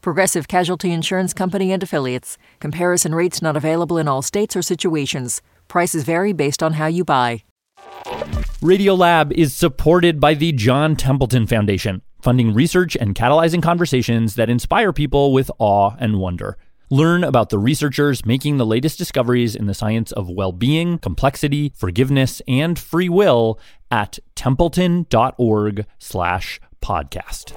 Progressive Casualty Insurance Company and Affiliates. Comparison rates not available in all states or situations. Prices vary based on how you buy. Radiolab is supported by the John Templeton Foundation, funding research and catalyzing conversations that inspire people with awe and wonder. Learn about the researchers making the latest discoveries in the science of well-being, complexity, forgiveness, and free will at templeton.org slash podcast.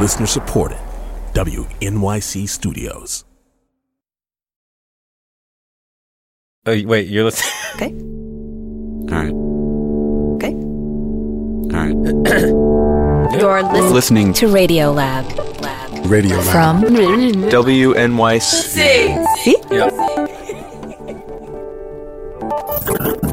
Listener supported. WNYC Studios. Oh, wait, you're listening. Okay. All right. Okay. All right. You're listening, Listening to Radio Lab. Lab. Radio Lab. From WNYC. See?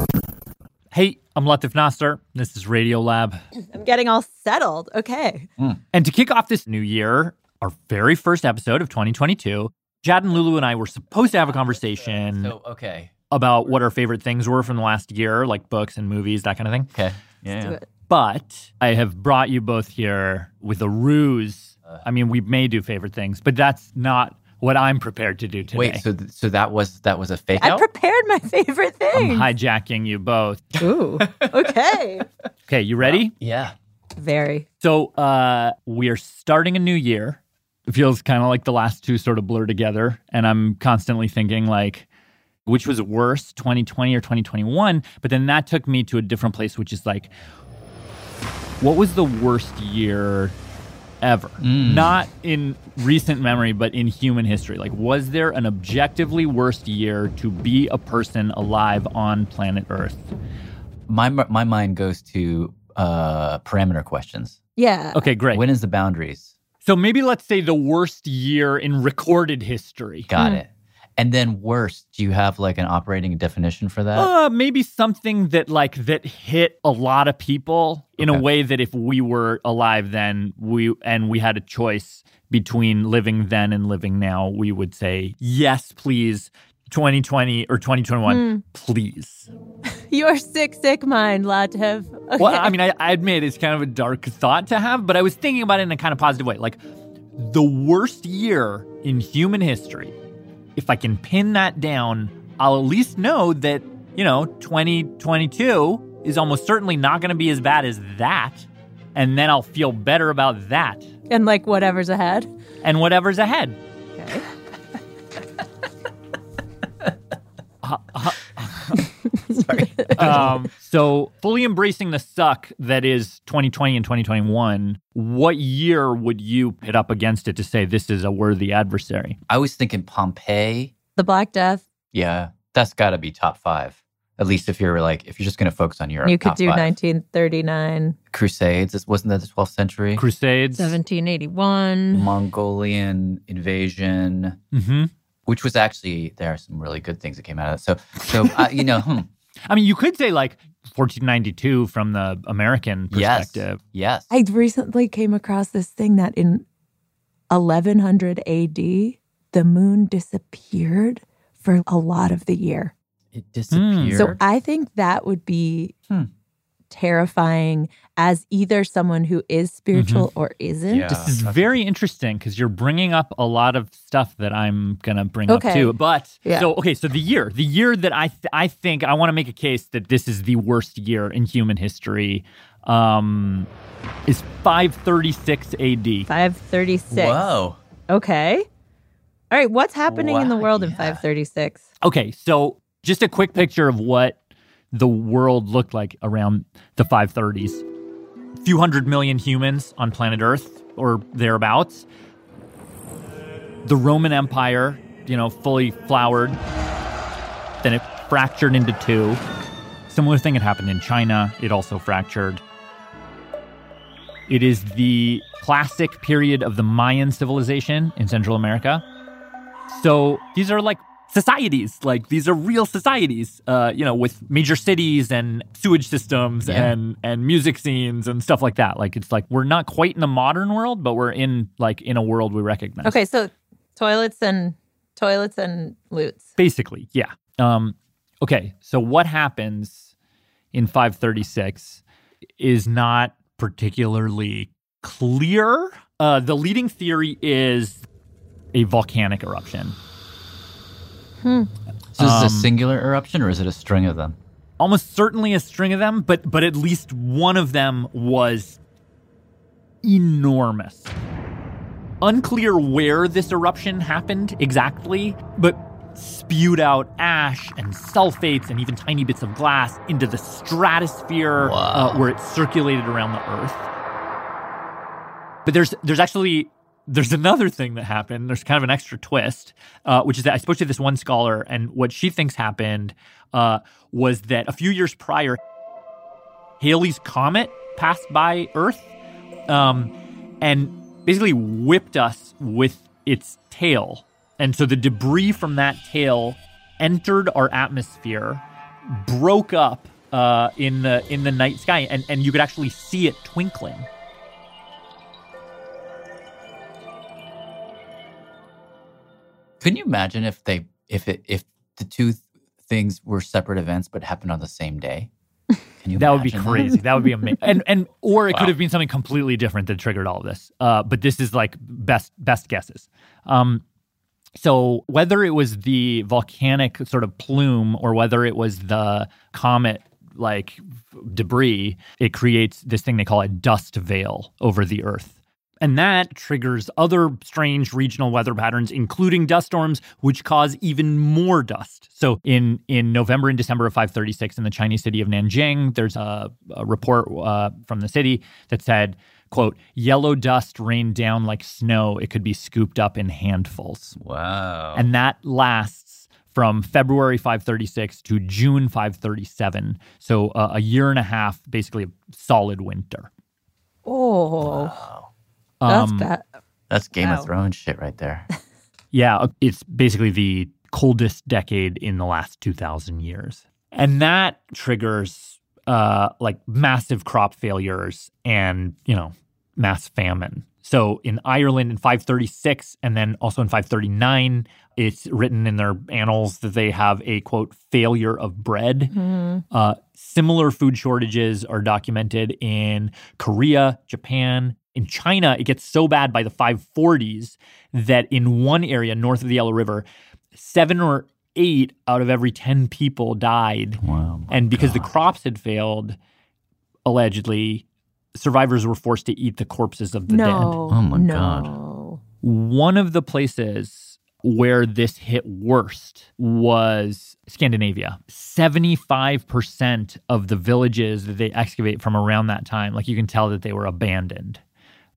Hey, I'm Latif Nasser. This is Radiolab. I'm getting all settled. Okay. Mm. And to kick off this new year, our very first episode of 2022, Jad and Lulu and I were supposed to have a conversation So okay, about what our favorite things were from the last year, like books and movies, that kind of thing. okay, yeah. Do yeah. it. But I have brought you both here with a ruse. Uh. I mean, we may do favorite things, but that's not what I'm prepared to do today. Wait, so th- so that was that was a fake I out? prepared my favorite thing. I'm thing. hijacking you both. Ooh. Okay. Okay, you ready? yeah. Very. So uh, we are starting a new year. It feels kind of like the last two sort of blur together, and I'm constantly thinking like, which was worse, 2020 or 2021? But then that took me to a different place, which is like, what was the worst year ever? Not in recent memory, but in human history. Like, was there an objectively worst year to be a person alive on planet Earth? My my mind goes to uh parameter questions. Yeah. Okay, great. When is the boundaries? So maybe let's say the worst year in recorded history. Got Hmm. it. And then worse, do you have like an operating definition for that? Uh, maybe something that like that hit a lot of people in a way that if we were alive then we and we had a choice between living then and living now, we would say yes, please. 2020 or 2021, Hmm. please. Your sick, sick mind, Latif. Okay. Well, I mean, I, I admit it's kind of a dark thought to have, but I was thinking about it in a kind of positive way. Like the worst year in human history, if I can pin that down, I'll at least know that, you know, 2022 is almost certainly not going to be as bad as that. And then I'll feel better about that and like whatever's ahead. and whatever's ahead. Okay. um, so fully embracing the suck that is 2020 and 2021 what year would you pit up against it to say this is a worthy adversary I was thinking Pompeii. The Black Death. Yeah, that's got to be top five. At least if you're like if you're just going to focus on Europe. you could top do five. 1939, Crusades. Wasn't that the 12th century? crusades 1781. Mongolian invasion. hmm which was actually there are some really good things that came out of it. So, so uh, you know, hmm, i mean you could say like 1492 from the american perspective yes, I recently came across this thing that in 1100 AD, the moon disappeared for a lot of the year. it disappeared. So I think that would be Hmm. Terrifying as either someone who is spiritual or isn't. Yeah. this is that's- very interesting because you're bringing up a lot of stuff that i'm gonna bring up Okay. too but Yeah. so okay so the year the year that i th- i think i want to make a case that this is the worst year in human history um is 536 ad 536. Whoa. Okay. All right. What's happening in the Wow, world in 536? Okay, so just a quick picture of what the world looked like around the 530s. A few hundred million humans on planet Earth or thereabouts. The Roman Empire, you know, fully flowered. Then it fractured into two. Similar thing had happened in China. It also fractured. It is the classic period of the Mayan civilization in Central America. So these are like societies, like these are real societies, uh, you know, with major cities and sewage systems Yeah. and and music scenes and stuff like that. Like it's like we're not quite in a modern world, but we're in like in a world we recognize. Okay, so toilets and toilets and lutes. Basically, yeah. Um, okay, so what happens in 536 is not particularly clear. Uh, the leading theory is a volcanic eruption. So is Um, this a singular eruption or is it a string of them? Almost certainly a string of them, but but at least one of them was enormous. Unclear where this eruption happened exactly, but spewed out ash and sulfates and even tiny bits of glass into the stratosphere uh, where it circulated around the earth. But there's there's actually there's another thing that happened. There's kind of an extra twist, uh, which is that I spoke to this one scholar, and what she thinks happened uh, was that a few years prior, Halley's comet passed by Earth, um, and basically whipped us with its tail. And so the debris from that tail entered our atmosphere, broke up uh, in the in the night sky, and, and you could actually see it twinkling. Can you imagine if they if it if the two th- things were separate events but happened on the same day? Can you That would be crazy. That would be amazing. And and or it Wow. could have been something completely different that triggered all of this. Uh, but this is like best best guesses. Um, so whether it was the volcanic sort of plume or whether it was the comet like debris, it creates this thing they call a dust veil over the Earth. And that triggers other strange regional weather patterns, including dust storms, which cause even more dust. So, in in November and December of 536, in the Chinese city of Nanjing, there's a, a report uh, from the city that said, "quote Yellow dust rained down like snow. It could be scooped up in handfuls." Wow. and that lasts from February 536 to June 537. So uh, a year and a half, basically a solid winter. Oh, that's Um, bad. That's Game Wow. of Thrones shit right there. Yeah, it's basically the coldest decade in the last 2,000 years. And that triggers uh, like massive crop failures and, you know, mass famine. So in Ireland in 536 and then also in 539, it's written in their annals that they have a quote failure of bread. Uh, similar food shortages are documented in Korea, Japan. In China, it gets so bad by the 540s that in one area north of the Yellow River, seven or eight out of every 10 people died. Wow. And because the crops had failed, allegedly, survivors were forced to eat the corpses of the dead. Oh my no. God. One of the places where this hit worst was Scandinavia. 75% of the villages that they excavate from around that time, like you can tell that they were abandoned.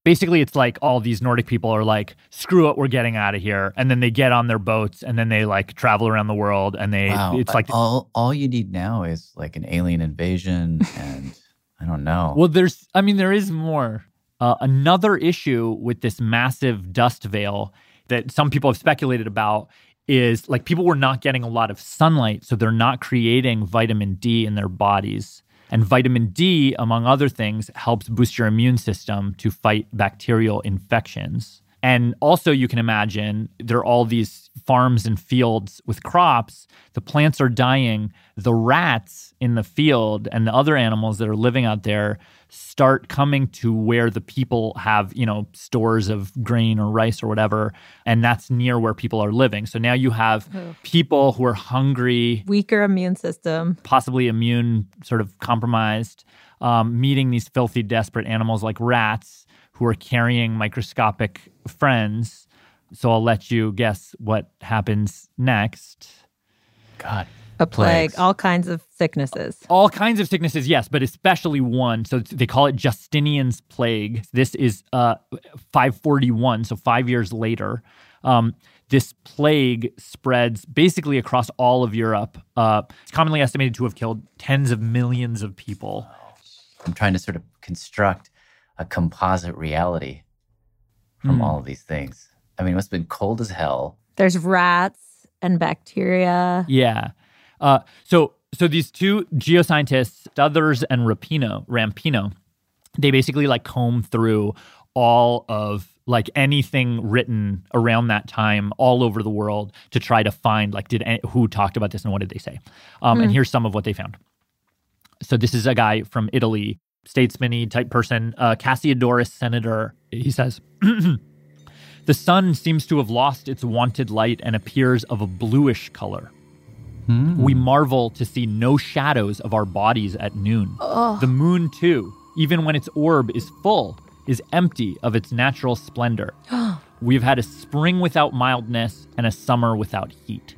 Basically, it's like all these Nordic people are like, screw it, we're getting out of here. And then they get on their boats and then they like travel around the world and they, Wow. it's like, all all you need now is like an alien invasion and I don't know. Well, there's, I mean, there is more. Uh, another issue with this massive dust veil that some people have speculated about is like people were not getting a lot of sunlight, so they're not creating vitamin D in their bodies. And vitamin D, among other things, helps boost your immune system to fight bacterial infections. And also, you can imagine there are all these farms and fields with crops. The plants are dying. The rats in the field and the other animals that are living out there start coming to where the people have, you know, stores of grain or rice or whatever. And that's near where people are living. So now you have people who are hungry, Weaker immune system. possibly immune sort of compromised, um, meeting these filthy, desperate animals like rats who are carrying microscopic friends. So I'll let you guess what happens next. God. A plague, Plagues. all kinds of sicknesses. All kinds of sicknesses, yes, but especially one. So they call it Justinian's plague. This is uh, 541, so five years later. Um, this plague spreads basically across all of Europe. Uh, it's commonly estimated to have killed tens of millions of people. I'm trying to sort of construct a composite reality from Hmm. all of these things. I mean, it must have been cold as hell. There's rats and bacteria. Yeah. Uh, so so these two geoscientists, Stothers and Rapino, Rampino, they basically like comb through all of like anything written around that time all over the world to try to find like did any, who talked about this and what did they say. Um, And here's some of what they found. So this is a guy from Italy, statesman type person, uh, Cassiodorus senator. He says. The sun seems to have lost its wanted light and appears of a bluish color. Mm-hmm. We marvel to see no shadows of our bodies at noon. The moon, too, even when its orb is full, is empty of its natural splendor. We've had a spring without mildness and a summer without heat.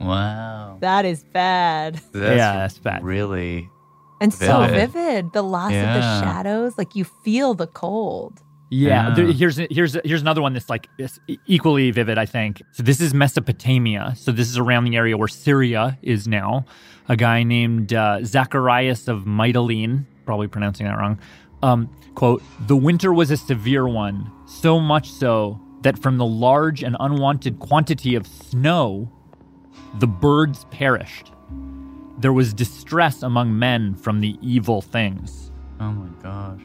Wow. That is bad. yeah, that's bad. Really. And so Vivid. vivid. The loss of the shadows. Like you feel the cold. Yeah, there- here's here's here's another one that's like equally vivid, I think. So this is Mesopotamia. So this is around the area where Syria is now. A guy named uh, Zacharias of Mytilene, probably pronouncing that wrong. Um, quote: The winter was a severe one, so much so that from the large and unwanted quantity of snow, the birds perished. There was distress among men from the evil things. Oh my gosh.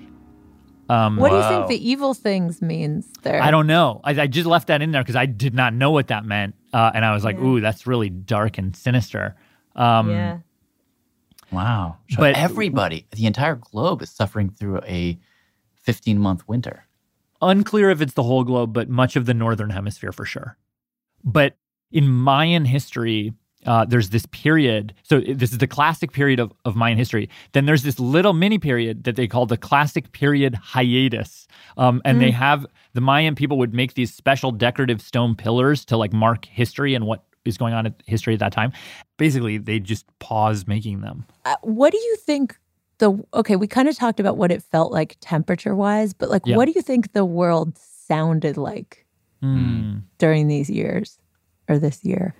Um, What do you think the evil things means there? I don't know. I, I just left that in there because I did not know what that meant, uh, and I was like, Yeah. "Ooh, that's really dark and sinister." Um, yeah. Wow. So But- everybody, the entire globe is suffering through a 15 month winter. Unclear if it's the whole globe, but much of the northern hemisphere for sure. But in Mayan history, uh, there's this period. So this is the classic period of, of Mayan history. Then there's this little mini period that they call the classic period hiatus. Um, and they have the Mayan people would make these special decorative stone pillars to like mark history and what is going on in history at that time. Basically, they just pause making them. Uh, what do you think the okay, we kind of talked about what it felt like temperature wise, but like Yeah. what do you think the world sounded like Hmm. during these years or this year?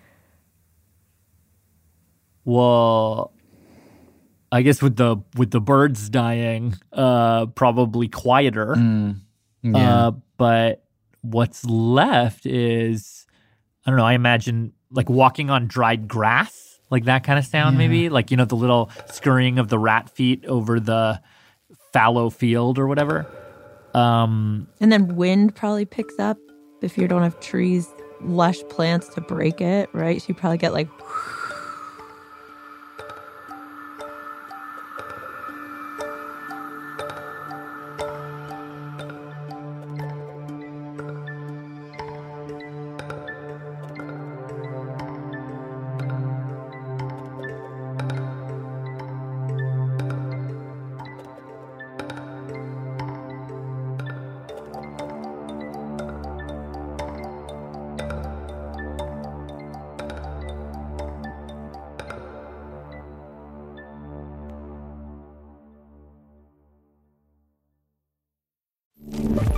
Well, I guess with the with the birds dying, uh, probably quieter. Mm. Uh, but what's left is I don't know. I imagine like walking on dried grass, like that kind of sound, maybe like you know the little scurrying of the rat feet over the fallow field or whatever. Um, And then wind probably picks up if you don't have trees, lush plants to break it, right? So you probably get like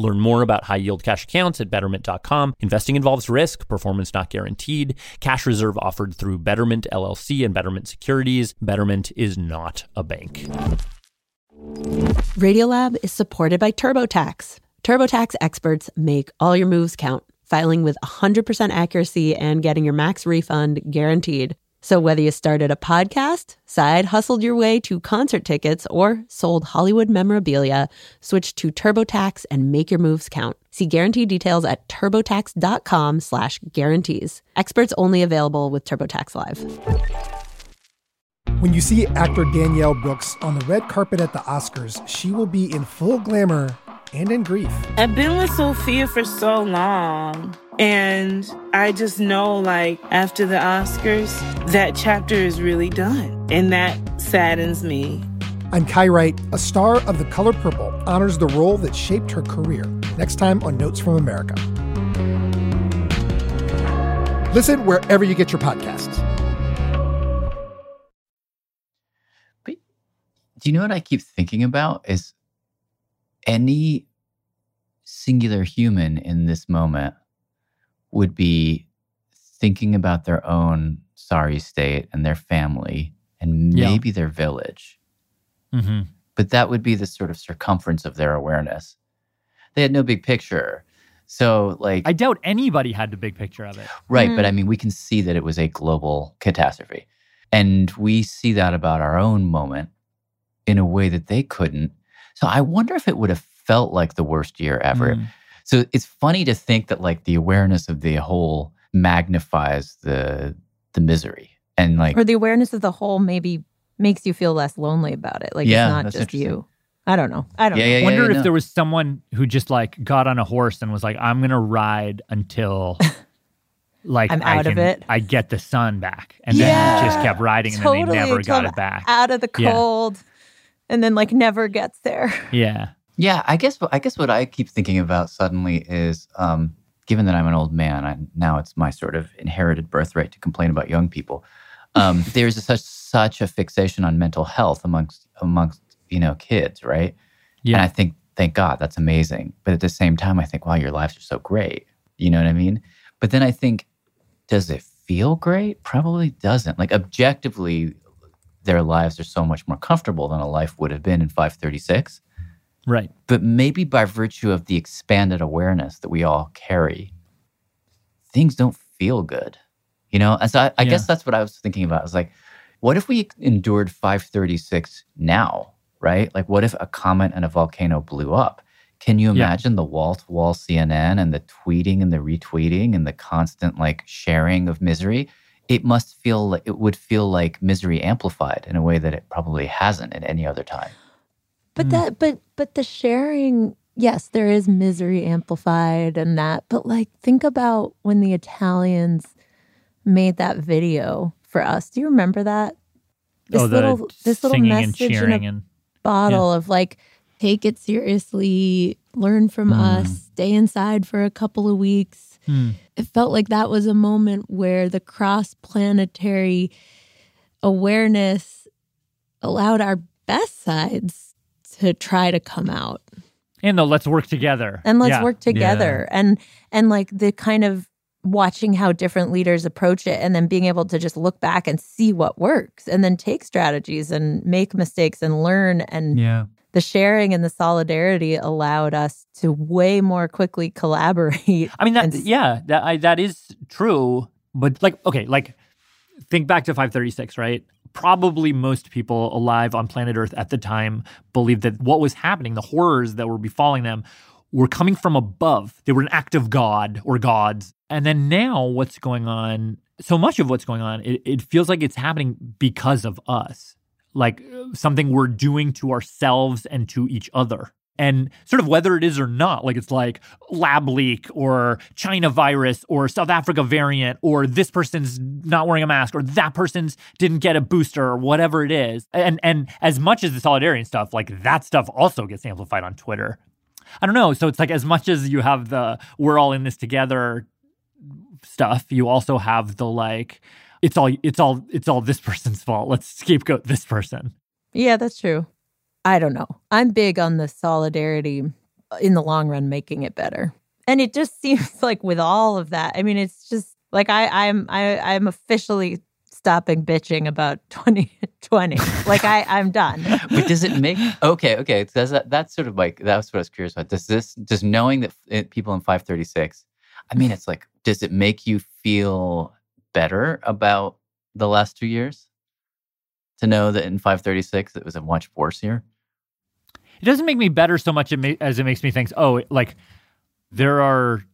Learn more about high yield cash accounts at betterment.com. Investing involves risk, performance not guaranteed. Cash reserve offered through Betterment LLC and Betterment Securities. Betterment is not a bank. Radiolab is supported by TurboTax. TurboTax experts make all your moves count, filing with 100% accuracy and getting your max refund guaranteed. So whether you started a podcast, side hustled your way to concert tickets, or sold Hollywood memorabilia, switch to TurboTax and make your moves count. See guarantee details at turbotax.com slash guarantees. Experts only available with TurboTax Live. When you see actor Danielle Brooks on the red carpet at the Oscars, she will be in full glamour and in grief. I've been with Sophia for so long. And I just know, like, after the Oscars, that chapter is really done. And that saddens me. I'm Kai Wright. A star of The Color Purple honors the role that shaped her career. Next time on Notes from America. Listen wherever you get your podcasts. But Do you know what I keep thinking about? Is any singular human in this moment would be thinking about their own sorry state and their family and Yeah. maybe their village. Mm-hmm. But that would be the sort of circumference of their awareness. They had no big picture. So, like, I doubt anybody had the big picture of it. Right, but I mean, we can see that it was a global catastrophe. And we see that about our own moment in a way that they couldn't. So I wonder if it would have felt like the worst year ever. Mm. So it's funny to think that like the awareness of the whole magnifies the the misery. And like or the awareness of the whole maybe makes you feel less lonely about it. Like Yeah, it's not that's just you. I don't know. I don't Yeah, know. yeah, yeah. wonder if no. there was someone who just like got on a horse and was like, "I'm gonna ride until like I'm I out of it." I get the sun back," and then he just kept riding, and then Totally, they never got it back. Out of the Yeah. cold and then like never gets there. Yeah, Yeah, I guess I guess what I keep thinking about suddenly is um, given that I'm an old man, I, now it's my sort of inherited birthright to complain about young people. Um, there's a, such such a fixation on mental health amongst amongst you know kids, right? yeah. And I think thank God that's amazing. But at the same time, I think wow, your lives are so great. You know what I mean? But then I think, does it feel great? Probably doesn't. Like objectively, their lives are so much more comfortable than a life would have been in 536 right. but maybe by virtue of the expanded awareness that we all carry, things don't feel good, you know? And so I, I guess that's what I was thinking about. I was like, what if we endured 536 now, right? Like, what if a comet and a volcano blew up? Can you Yeah. imagine the wall to wall CNN and the tweeting and the retweeting and the constant like sharing of misery? It must feel like it would feel like misery amplified in a way that it probably hasn't at any other time. But Mm. that but but the sharing, yes, there is misery amplified and that, but like think about when the Italians made that video for us. Do you remember that? This oh, little this little singing and message in cheering a and bottle of like take it seriously, learn from Mm. us, stay inside for a couple of weeks. Hmm. It felt like that was a moment where the cross planetary awareness allowed our best sides to try to come out and the let's work together and let's Yeah. work together and and like the kind of watching how different leaders approach it and then being able to just look back and see what works and then take strategies and make mistakes and learn and Yeah. the sharing and the solidarity allowed us to way more quickly collaborate I mean that and yeah, that I, that is true. But like okay, like think back to 536, right? Probably most people alive on planet Earth at the time believed that what was happening, the horrors that were befalling them, were coming from above. They were an act of God or gods. And then now what's going on, so much of what's going on, it, it feels like it's happening because of us. Like uh, something we're doing to ourselves and to each other. And sort of whether it is or not, like it's like lab leak or China virus or South Africa variant or this person's not wearing a mask or that person's didn't get a booster or whatever it is. And and as much as the solidarity stuff, like that stuff also gets amplified on Twitter. I don't know. So it's like as much as you have the we're all in this together stuff, you also have the like it's all it's all it's all this person's fault. Let's scapegoat this person. yeah that's true i don't know. I'm big on the solidarity uh, in the long run making it better. And it just seems like with all of that i mean it's just like i i'm I, i'm officially stopping bitching about 2020 like i i'm done. But does it make okay okay. Does that that's sort of like that's what i was curious about. Does this does knowing that it, people in 536 i mean it's like does it make you feel better about the last two years to know that in 536 it was a much worse year It doesn't make me better so much as it makes me think, oh, like there are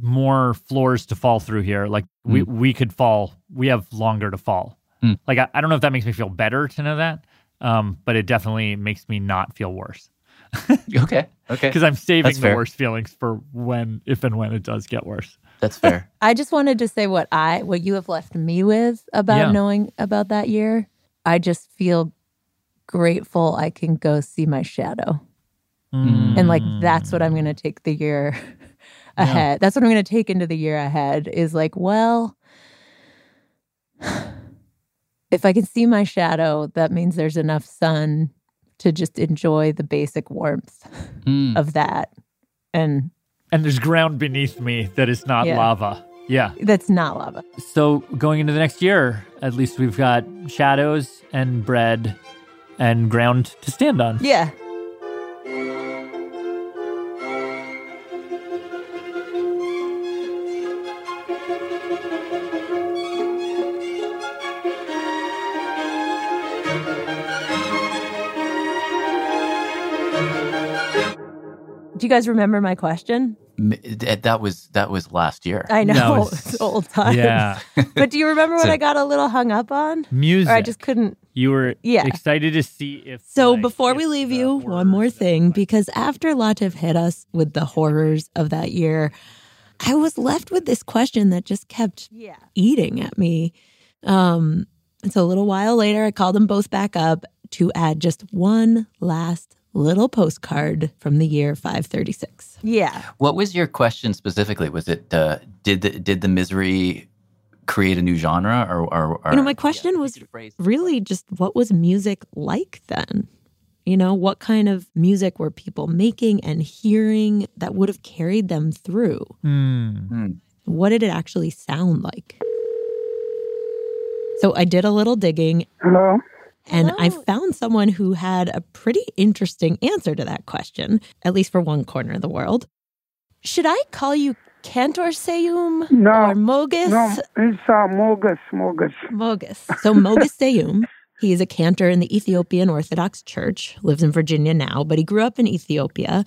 more floors to fall through here. Like we we could fall. We have longer to fall. Mm. Like I, I don't know if that makes me feel better to know that, um, but it definitely makes me not feel worse okay okay because I'm saving That's the fair. worst feelings for when, if and when it does get worse. That's fair. I just wanted to say what I what you have left me with about Yeah. knowing about that year. I just feel grateful I can go see my shadow. And like that's what I'm going to take the year ahead. That's what I'm going to take into the year ahead is like, well, if I can see my shadow, that means there's enough sun to just enjoy the basic warmth Mm. of that. And And there's ground beneath me that is not Yeah. lava. Yeah. that's not lava. So going into the next year, at least we've got shadows and bread and ground to stand on. Yeah. Do you guys remember my question? That was that was last year. I know No, it's old time. Yeah. but do you remember what So- I got a little hung up on? Music. Or I just couldn't. you were Yeah. excited to see if So like, before if we leave you, one more that- thing, because after Latif hit us with the horrors of that year, I was left with this question that just kept Yeah. eating at me. Um, and so a little while later, I called them both back up to add just one last little postcard from the year 536. Yeah. What was your question specifically? Was it uh, did the did the misery create a new genre or or, or You know, my question was really just what was music like then? You know, what kind of music were people making and hearing that would have carried them through? Hmm. What did it actually sound like? So I did a little digging Hello? And I found someone who had a pretty interesting answer to that question, at least for one corner of the world. Should I call you Cantor Seyum No. or Mogus? No, it's uh, Mogus, Mogus. Mogus. So Mogus Seyum, he is a cantor in the Ethiopian Orthodox Church, lives in Virginia now, but he grew up in Ethiopia.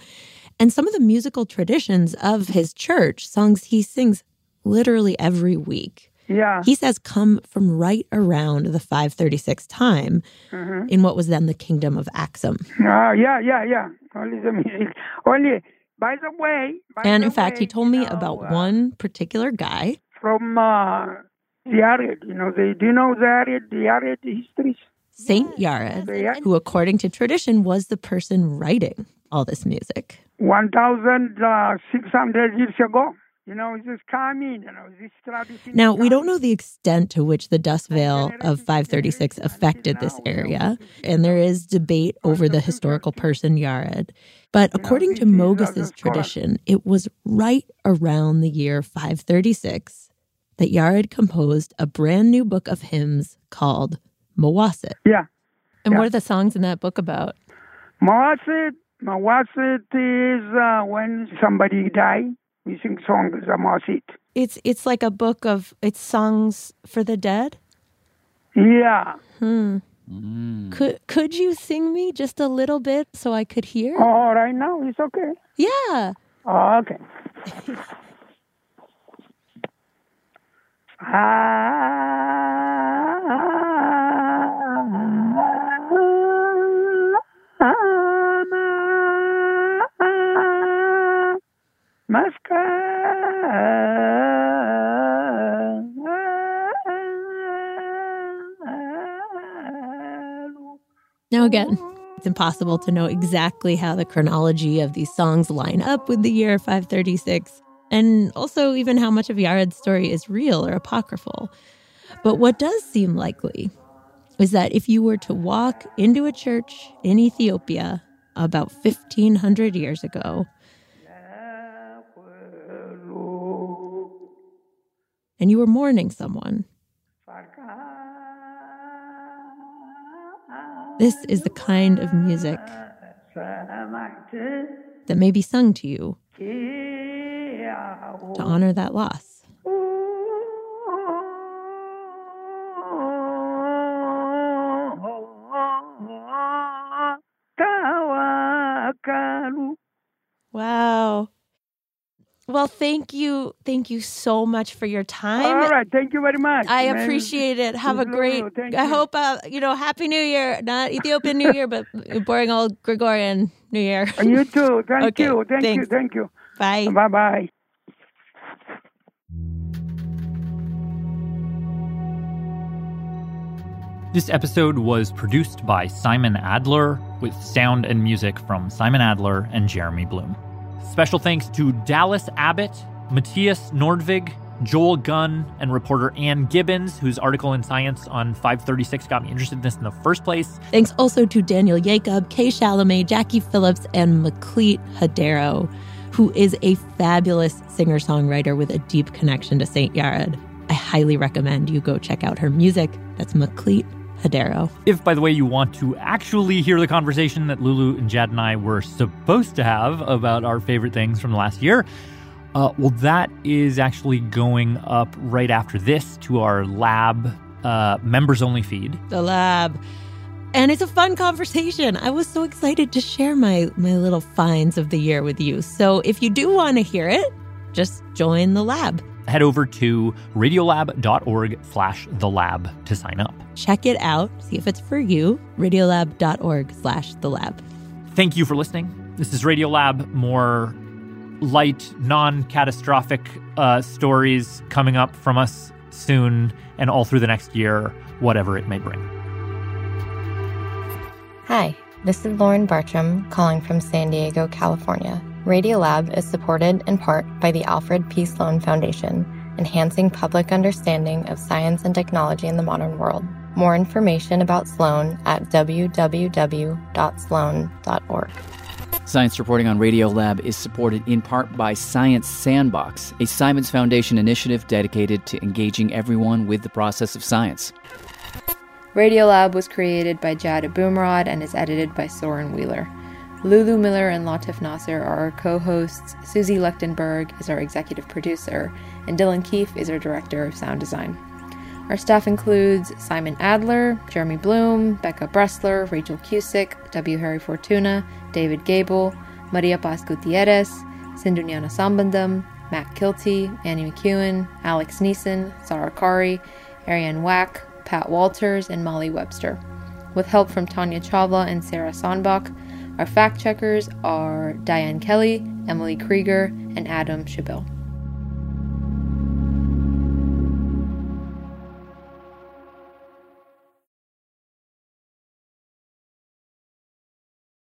And some of the musical traditions of his church, songs he sings literally every week, Yeah. he says come from right around the 536 time Mhm. in what was then the kingdom of Axum. Uh, yeah, yeah, yeah. Only the music. Only, by the way. By And the in fact, he told me know, about uh, one particular guy. From uh, Yared. You know, they, do you know the Yared, the Yared history? Saint Yared, who, according to tradition, was the person writing all this music. 1,600 years ago. You know, it's just coming, you know, this. Now, we don't know the extent to which the dust veil of 536 affected this area, and there is debate over the historical person Yared. But according to Mogus's tradition, it was right around the year 536 that Yared composed a brand new book of hymns called Mawasit. Yeah. And Yeah. what are the songs in that book about? Mawasit, Mawasit is uh, when somebody die. We sing songs, a Mawasit. It's it's like a book of it's songs for the dead. Yeah. Hmm. Mm. Could could you sing me just a little bit so I could hear? Oh, right now it's okay. Yeah. Oh, okay. Now, again, it's impossible to know exactly how the chronology of these songs line up with the year 536, and also even how much of Yared's story is real or apocryphal. But what does seem likely is that if you were to walk into a church in Ethiopia about 1500 years ago, and you were mourning someone, this is the kind of music that may be sung to you to honor that loss. Well, thank you. Thank you so much for your time. All right. Thank you very much. I man. appreciate it. Have a great, thank I you. hope, uh, you know, Happy New Year. Not Ethiopian New Year, but boring old Gregorian New Year. And you too. Thank okay, you. Thank thanks. you. Thank you. Bye. Bye bye. This episode was produced by Simon Adler with sound and music from Simon Adler and Jeremy Bloom. Special thanks to Dallas Abbott, Matthias Nordvig, Joel Gunn, and reporter Ann Gibbons, whose article in Science on 536 got me interested in this in the first place. Thanks also to Daniel Jacob, Kay Chalamet, Jackie Phillips, and Meklit Hadero, who is a fabulous singer songwriter with a deep connection to St. Yared. I highly recommend you go check out her music. That's Meklit Hadero. If, by the way, you want to actually hear the conversation that Lulu and Jad and I were supposed to have about our favorite things from the last year, uh, well, that is actually going up right after this to our lab uh, members only feed. The lab. And it's a fun conversation. I was so excited to share my my little finds of the year with you. So if you do want to hear it, just join the lab. Head over to radiolab.org slash the lab to sign up. Check it out. See if it's for you. Radiolab.org slash the lab. Thank you for listening. This is Radiolab. More light, non catastrophic uh, stories coming up from us soon and all through the next year, whatever it may bring. Hi, this is Lauren Bartram calling from San Diego, California. Radiolab is supported in part by the Alfred P. Sloan Foundation, enhancing public understanding of science and technology in the modern world. More information about Sloan at www.sloan.org. Science reporting on Radiolab is supported in part by Science Sandbox, a Simons Foundation initiative dedicated to engaging everyone with the process of science. Radiolab was created by Jad Abumrad and is edited by Soren Wheeler. Lulu Miller and Latif Nasser are our co hosts, Susie Lechtenberg is our executive producer, and Dylan Keefe is our director of sound design. Our staff includes Simon Adler, Jeremy Bloom, Becca Bressler, Rachel Cusick, W. Harry Fortuna, David Gable, Maria Paz Gutierrez, Sindhu Gnanasambandan, Matt Kilty, Annie McEwen, Alex Neeson, Sarah Qari, Ariane Wack, Pat Walters, and Molly Webster. With help from Tanya Chawla and Sarah Sandbach, our fact checkers are Diane Kelly, Emily Krieger, and Adam Chabot.